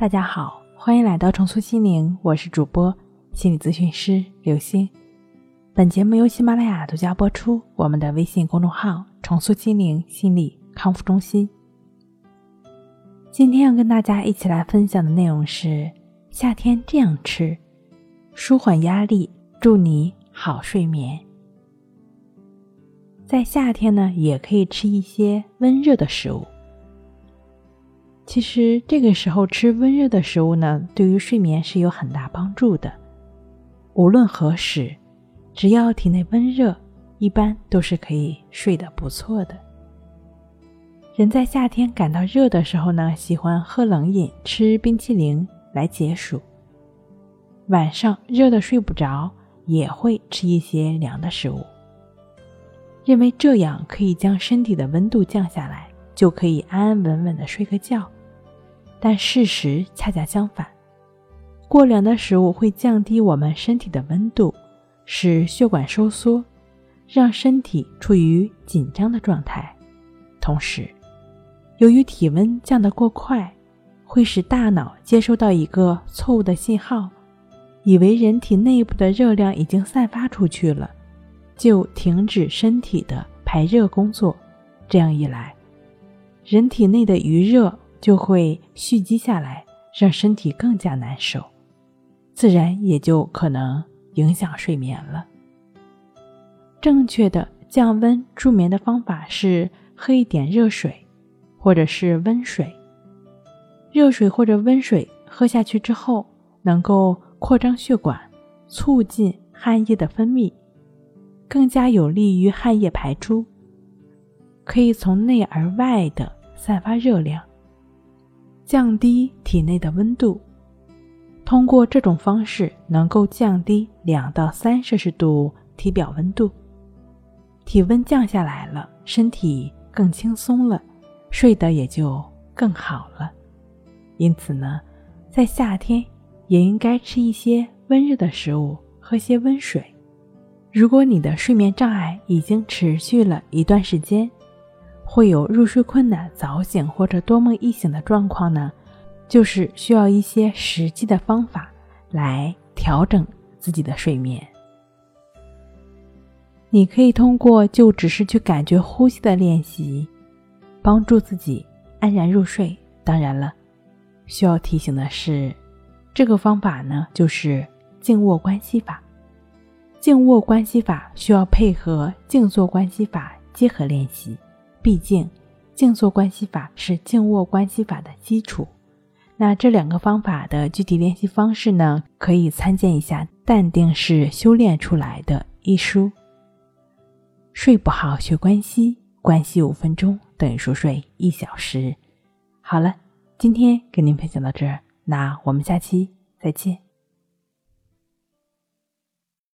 大家好，欢迎来到重塑心灵，我是主播心理咨询师刘星。本节目由喜马拉雅独家播出。我们的微信公众号“重塑心灵心理康复中心”。今天要跟大家一起来分享的内容是：夏天这样吃，舒缓压力，助你好睡眠。在夏天呢，也可以吃一些温热的食物。其实这个时候吃温热的食物呢，对于睡眠是有很大帮助的。无论何时，只要体内温热，一般都是可以睡得不错的。人在夏天感到热的时候呢，喜欢喝冷饮、吃冰淇淋来解暑。晚上热的睡不着，也会吃一些凉的食物，认为这样可以将身体的温度降下来，就可以安安稳稳的睡个觉。但事实恰恰相反，过凉的食物会降低我们身体的温度，使血管收缩，让身体处于紧张的状态。同时，由于体温降得过快，会使大脑接收到一个错误的信号，以为人体内部的热量已经散发出去了，就停止身体的排热工作。这样一来，人体内的余热。就会蓄积下来，让身体更加难受，自然也就可能影响睡眠了。正确的降温助眠的方法是喝一点热水，或者是温水。热水或者温水喝下去之后，能够扩张血管，促进汗液的分泌，更加有利于汗液排出，可以从内而外的散发热量。降低体内的温度，通过这种方式能够降低两到三摄氏度体表温度，体温降下来了，身体更轻松了，睡得也就更好了。因此呢，在夏天也应该吃一些温热的食物，喝些温水。如果你的睡眠障碍已经持续了一段时间，会有入睡困难、早醒或者多梦易醒的状况呢，就是需要一些实际的方法来调整自己的睡眠。你可以通过就只是去感觉呼吸的练习，帮助自己安然入睡。当然了，需要提醒的是，这个方法呢就是静卧关系法。静卧关系法需要配合静坐关系法结合练习。毕竟，静坐关系法是静卧关系法的基础。那这两个方法的具体练习方式呢？可以参见一下《淡定是修炼出来的》一书。睡不好学关系，关系五分钟等于熟睡一小时。好了，今天跟您分享到这儿，那我们下期再见。